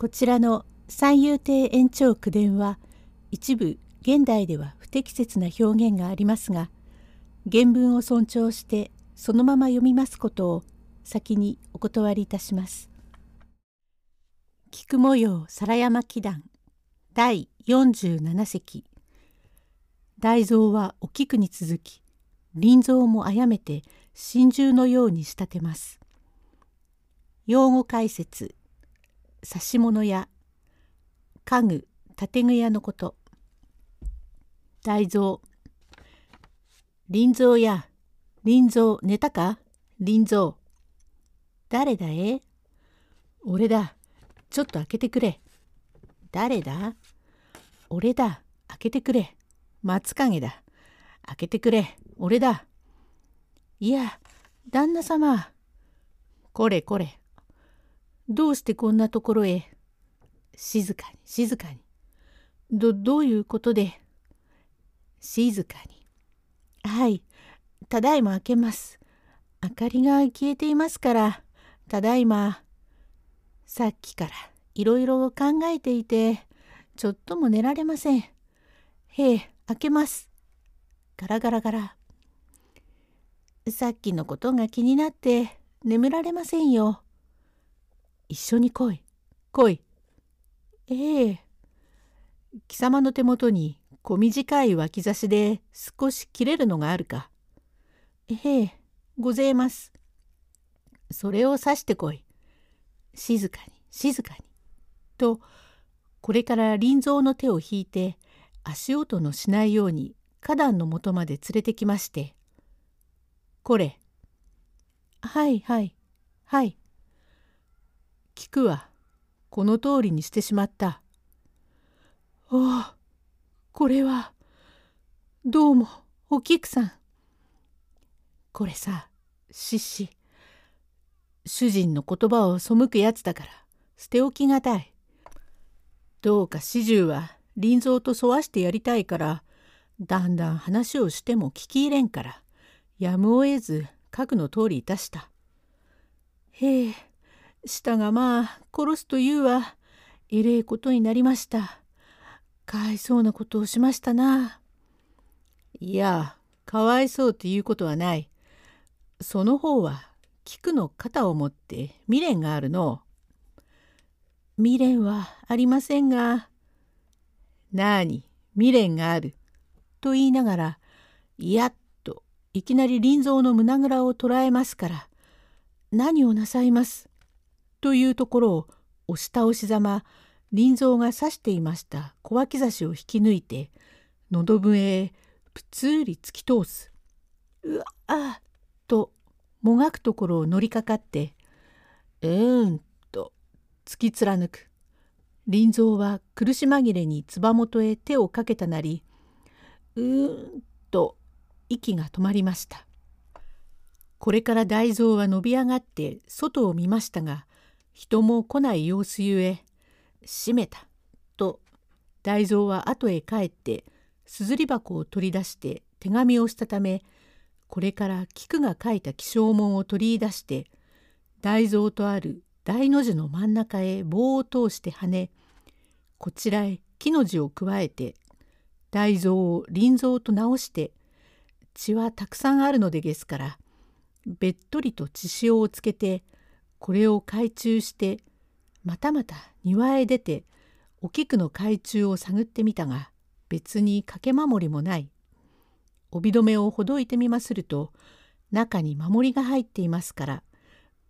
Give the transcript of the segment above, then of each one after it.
こちらの三遊亭延長九伝は一部現代では不適切な表現がありますが原文を尊重してそのまま読みますことを先にお断りいたします。菊模様皿山祈願第47席大蔵はお菊に続き臨蔵もあやめて真珠のように仕立てます。用語解説指物や家具建具屋のこと。大蔵林蔵や林蔵寝たか？林蔵。誰だえ？俺だ。ちょっと開けてくれ。誰だ？俺だ。開けてくれ。松影だ。開けてくれ。俺だ。いや旦那様。これこれ。どうしてこんなところへ？静かに静かに。どどういうことで？静かに。はい。ただいま開けます。明かりが消えていますからただいまさっきからいろいろ考えていてちょっとも寝られません。へえ開けます。ガラガラガラ。さっきのことが気になって眠られませんよ。一緒に来い。来い。ええ。貴様の手元に小短い脇差しで少し切れるのがあるか。ええ。ごぜえます。それを刺してこい。静かに静かに。とこれから林蔵の手を引いて足音のしないように花壇のもとまで連れてきまして「これ」「はいはい。はい」聞くわ。この通りにしてしまった。おお、これは、どうも、お菊さん。これさ、しっし。主人の言葉を背くやつだから、捨て置きがたい。どうか始終は林蔵と沿わしてやりたいから、だんだん話をしても聞き入れんから、やむを得ず、書くの通りいたした。へえ、したがまあ殺すというはえれえことになりました。かわいそうなことをしましたな。いやかわいそうということはない。その方は菊の肩を持って未練があるの。未練はありませんが。なあに未練がある？と言いながらいやっといきなり林蔵の胸ぐらを捉えますから何をなさいます？というところを押し倒しざま林蔵が刺していました小脇差しを引き抜いて喉笛へぷつり突き通す。うわあともがくところを乗りかかって「うーん」と突き貫く。林蔵は苦し紛れにつば元へ手をかけたなり「うーん」と息が止まりました。これから大蔵は伸び上がって外を見ましたが人も来ない様子ゆえ「閉めた」と大蔵は後へ帰ってすずり箱を取り出して手紙をしたためこれから菊が書いた起請文を取り出して大蔵とある大の字の真ん中へ棒を通して跳ねこちらへ木の字を加えて大蔵を臨蔵と直して血はたくさんあるのでですからべっとりと血潮をつけてこれを懐中してまたまた庭へ出てお菊の懐中を探ってみたが別に掛け守りもない。帯留めをほどいてみますると中に守りが入っていますから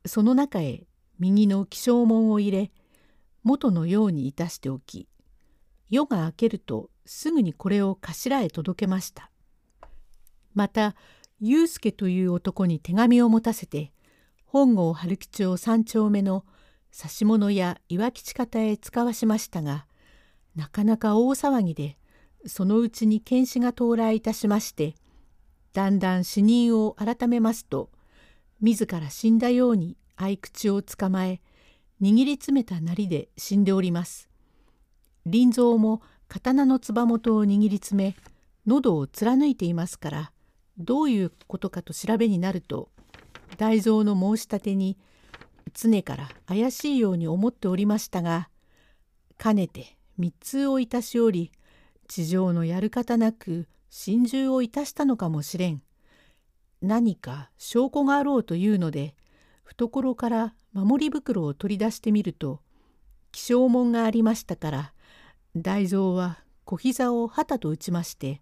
その中へ右の起請文を入れ元のようにいたしておき夜が明けるとすぐにこれを頭へ届けました。また祐介という男に手紙を持たせて本郷春木町三丁目の指物や岩吉方へ使わしましたがなかなか大騒ぎでそのうちに検視が到来いたしましてだんだん死人を改めますと自ら死んだように合口を捕まえ握り詰めたなりで死んでおります。林蔵も刀のつば元を握り詰め喉を貫いていますからどういうことかと調べになると大蔵の申し立てに常から怪しいように思っておりましたがかねて密通をいたしおり地上のやる方なく心中をいたしたのかもしれん。何か証拠があろうというので懐から守り袋を取り出してみると起請文がありましたから大蔵は小膝を旗と打ちまして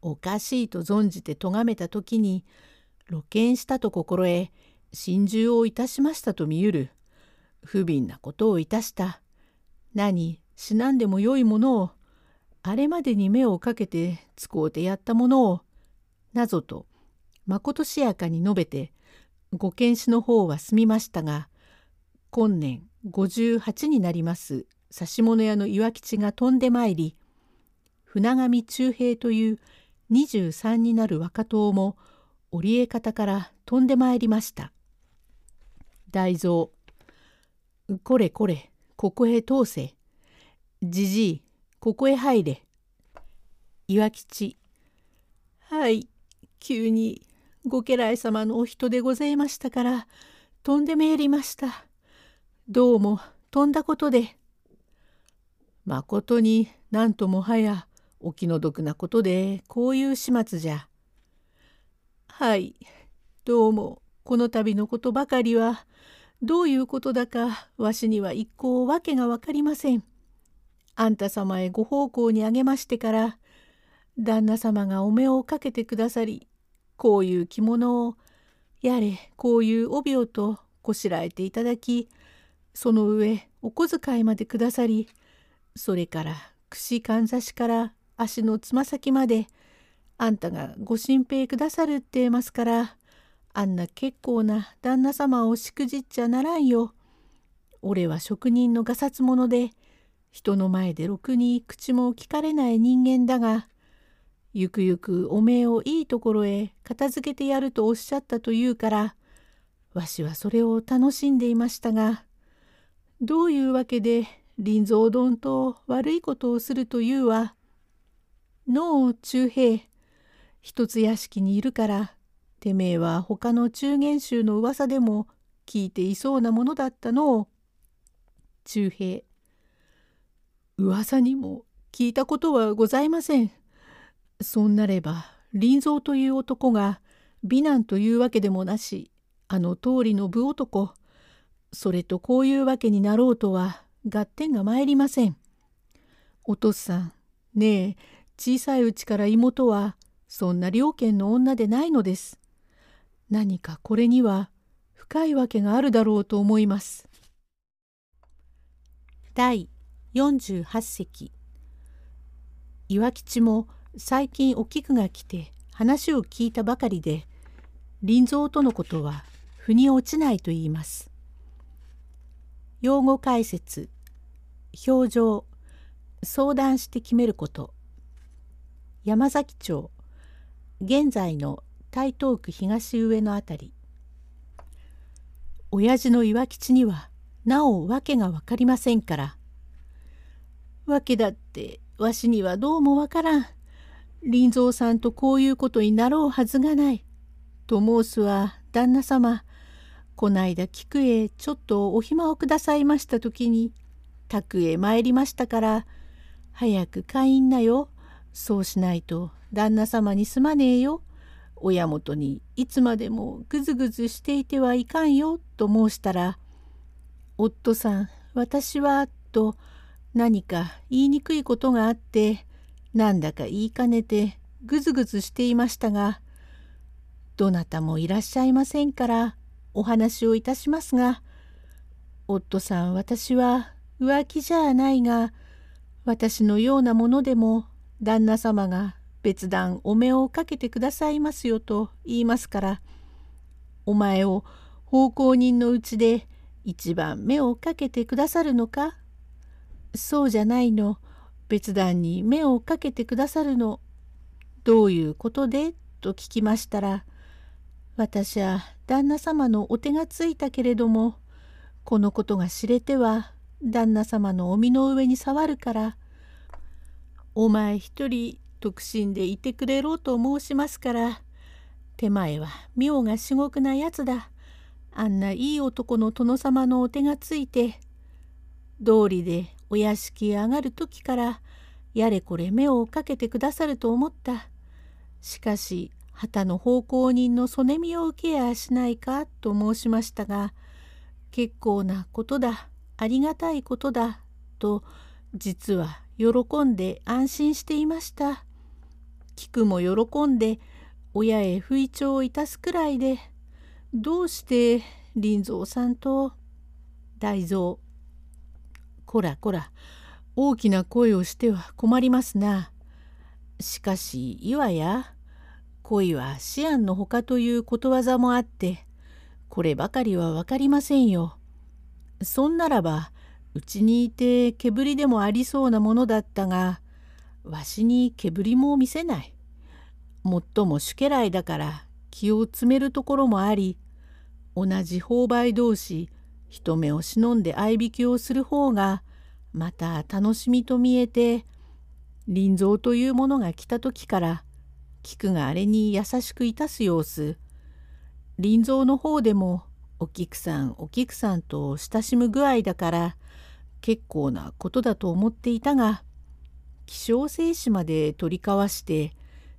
おかしいと存じて咎めた時に露見したと心得心中をいたしましたと見ゆる。不憫なことをいたした。何死なんでもよいものをあれまでに目をかけて使うてやったものをなぞとまことしやかに述べてご検視の方は済みましたが今年58になります指物屋の岩吉が飛んでまいり船上忠平という23になる若党も織江方から飛んでまいりました。大蔵これこれここへ通せ。じじいここへ入れ。岩吉はい急にご家来様のお人でございましたから飛んでめえりました。どうも飛んだことで。まことになんともはやお気の毒なことでこういう始末じゃ。はいどうもこの度のことばかりはどういうことだかわしには一向訳が分かりません。あんた様へご奉公にあげましてから旦那様がお目をかけてくださりこういう着物をやれこういう帯をとこしらえていただきその上お小遣いまでくださりそれから串かんざしから足のつま先まであんたがご心配くださるってますからあんな結構な旦那様をしくじっちゃならんよ。俺は職人のがさつ者で人の前でろくに口も聞かれない人間だがゆくゆくおめえをいいところへ片付けてやるとおっしゃったというからわしはそれを楽しんでいましたがどういうわけで林蔵丼と悪いことをするというは。のう忠平一つ屋敷にいるからてめえは他の中元衆の噂でも聞いていそうなものだったのを忠平噂にも聞いたことはございません。そんなれば林蔵という男が美男というわけでもなしあの通りの武男それとこういうわけになろうとは合点が参りません。お父さんねえ小さいうちから妹はそんな良犬の女でないのです。何かこれには深いわけがあるだろうと思います。第48席岩吉も最近お菊が来て話を聞いたばかりで林蔵とのことは腑に落ちないと言います。用語解説表情相談して決めること山崎町現在の台東区東上の辺り。親父の岩吉にはなお訳が分かりませんから。訳だってわしにはどうもわからん。林蔵さんとこういうことになろうはずがない。と申すは旦那様。こないだ菊へちょっとお暇をくださいました時に宅へ参りましたから早く帰んなよ。そうしないと旦那様にすまねえよ。親元にいつまでもぐずぐずしていてはいかんよ」と申したら「夫さん私は」と何か言いにくいことがあってなんだか言いかねてぐずぐずしていましたがどなたもいらっしゃいませんからお話をいたしますが夫さん私は浮気じゃないが私のようなものでも旦那様が別段お目をかけてくださいますよと言いますからお前を奉公人のうちで一番目をかけてくださるのか？そうじゃないの。別段に目をかけてくださるの。どういうことで？と聞きましたら私は旦那様のお手がついたけれどもこのことが知れては旦那様のお身の上に触るからお前一人特進でいてくれろと申しますから手前は妙が至極なやつだ。あんないい男の殿様のお手がついて道理でお屋敷へ上がる時からやれこれ目をかけてくださると思った。しかし旗の奉公人の曽根見を受けやしないかと申しましたが結構なことだ。ありがたいことだ。と実は喜んで安心していました。菊も喜んで親へ不意調をいたすくらいでどうして林蔵さんと大蔵こらこら大きな声をしては困りますな。しかし岩や恋は思案のほかということわざもあってこればかりは分かりませんよ。そんならばうちにいて毛振りでもありそうなものだったがわしに毛振りも見せない。もっとも主家来だから気を詰めるところもあり同じ購買同士人目を忍んで合いびきをする方がまた楽しみと見えて臨蔵というものが来た時から菊があれに優しくいたす様子臨蔵の方でもお菊さんお菊さんと親しむ具合だから結構なことだと思っていたが希少精子まで取り交わして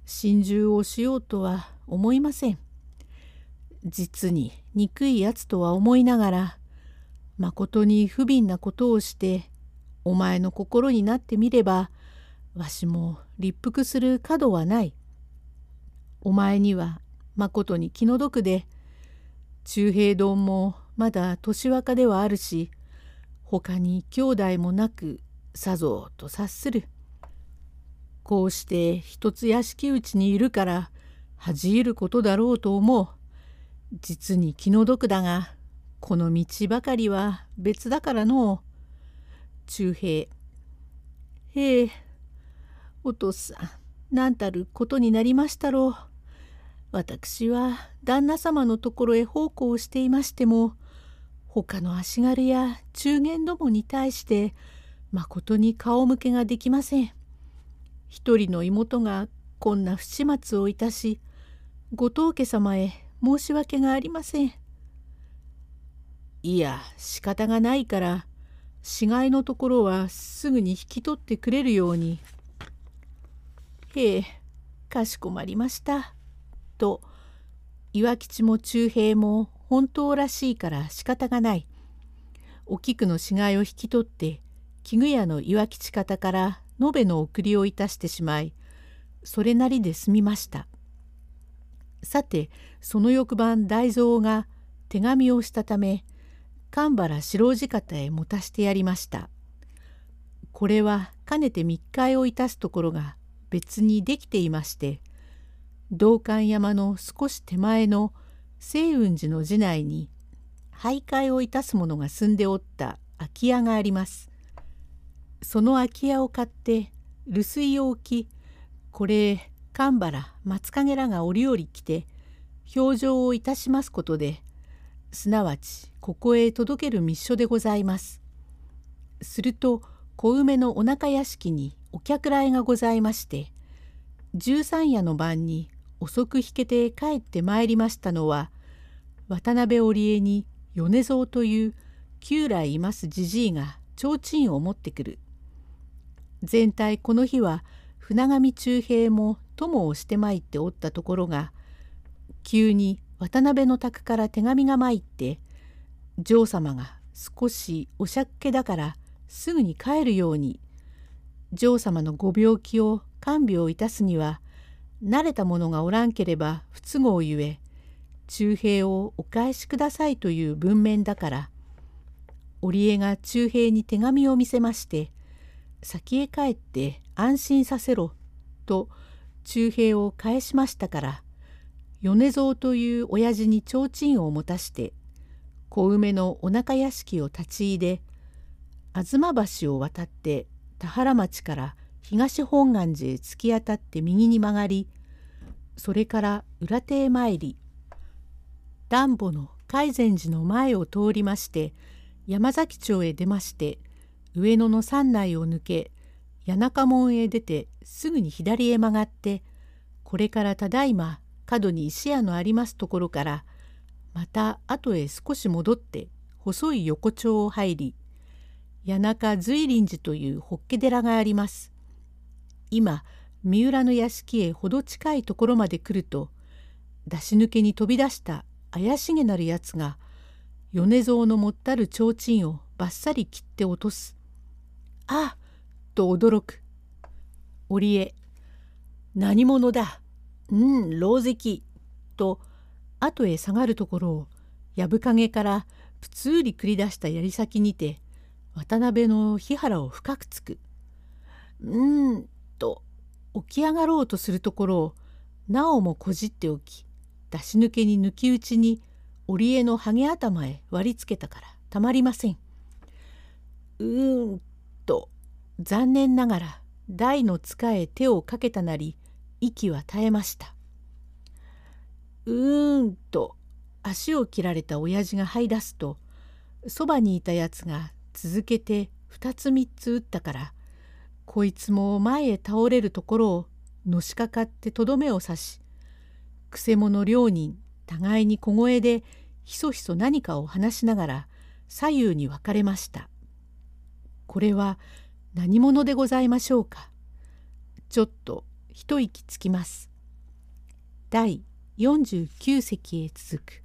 心中をしようとは思いません。実に憎いやつとは思いながらまことに不憫なことをしてお前の心になってみればわしも立腹する角はない。お前にはまことに気の毒で忠平丼もまだ年若ではあるし他に兄弟もなくさぞと察する。こうして一つ屋敷内にいるから恥じることだろうと思う。実に気の毒だがこの道ばかりは別だからのう。忠平。へえ、お父さん、何たることになりましたろう。私は旦那様のところへ奉公していましても、他の足軽や中間どもに対してまことに顔向けができません。一人の妹がこんな不始末をいたし後藤家様へ申し訳がありません。いや仕方がないから死骸のところはすぐに引き取ってくれるように。へえかしこまりました。と岩吉も忠平も本当らしいから仕方がない。お菊の死骸を引き取って絹具屋の岩吉方から延べの送りをいたしてしまいそれなりで済みました。さてその翌晩大蔵が手紙をしたため神原白地方へ持たしてやりました。これはかねて密会をいたすところが別にできていまして道館山の少し手前の清雲寺の寺内に徘徊をいたす者が住んでおった空き家があります。その空き家を買って留守居を置きこれ神原松影らが折々来て表情をいたしますことですなわちここへ届ける密書でございます。すると小梅のお腹屋敷にお客来がございまして十三夜の晩に遅く引けて帰ってまいりましたのは渡辺織江に米蔵という旧来いますじじいが提灯を持ってくる。全体この日は船上忠平も友をしてまいっておったところが急に渡辺の宅から手紙が参って嬢様が少しおしゃっけだからすぐに帰るように嬢様のご病気を看病いたすには慣れた者がおらんければ不都合ゆえ忠平をお返しくださいという文面だから織江が忠平に手紙を見せまして先へ帰って安心させろと忠平を返しましたから米蔵という親父に提灯を持たして小梅のお腹屋敷を立ち入れ吾妻橋を渡って田原町から東本願寺へ突き当たって右に曲がりそれから裏手へ参り暖房の海禅寺の前を通りまして山崎町へ出まして上野の山内を抜け谷中門へ出てすぐに左へ曲がってこれからただいま角に石屋のありますところからまた後へ少し戻って細い横丁を入り谷中随林寺という法華寺があります。今三浦の屋敷へほど近いところまで来ると出し抜けに飛び出した怪しげなるやつが米蔵の持ったる提灯をばっさり切って落とす。あと驚く。織江何者だ？うん狼藉と後へ下がるところを藪陰からぷつり繰り出した槍先にて渡辺の日原を深くつく。うんと起き上がろうとするところをなおもこじっておき出し抜けに抜き打ちに織江のハゲ頭へ割りつけたからたまりません。うーんと残念ながら台の塚へ手をかけたなり息は絶えました。うーんと足を切られた親父が這い出すとそばにいたやつが続けて2つ3つ撃ったからこいつも前へ倒れるところをのしかかってとどめを刺しくせ者両人互いに小声でひそひそ何かを話しながら左右に分かれました。これは何者でございましょうか？ちょっと一息つきます。第49隻へ続く。